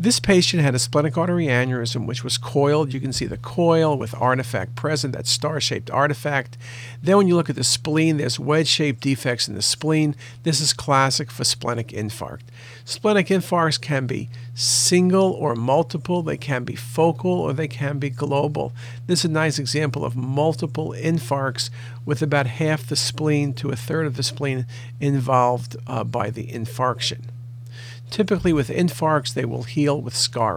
This patient had a splenic artery aneurysm which was coiled. You can see the coil with artifact present, that star shaped artifact. Then, when you look at the spleen, there's wedge shaped defects in the spleen. This is classic for splenic infarct. Splenic infarcts can be single or multiple, they can be focal or they can be global. This is a nice example of multiple infarcts with about half the spleen to a third of the spleen involved uh, by the infarction. Typically, with infarcts, they will heal with scarring.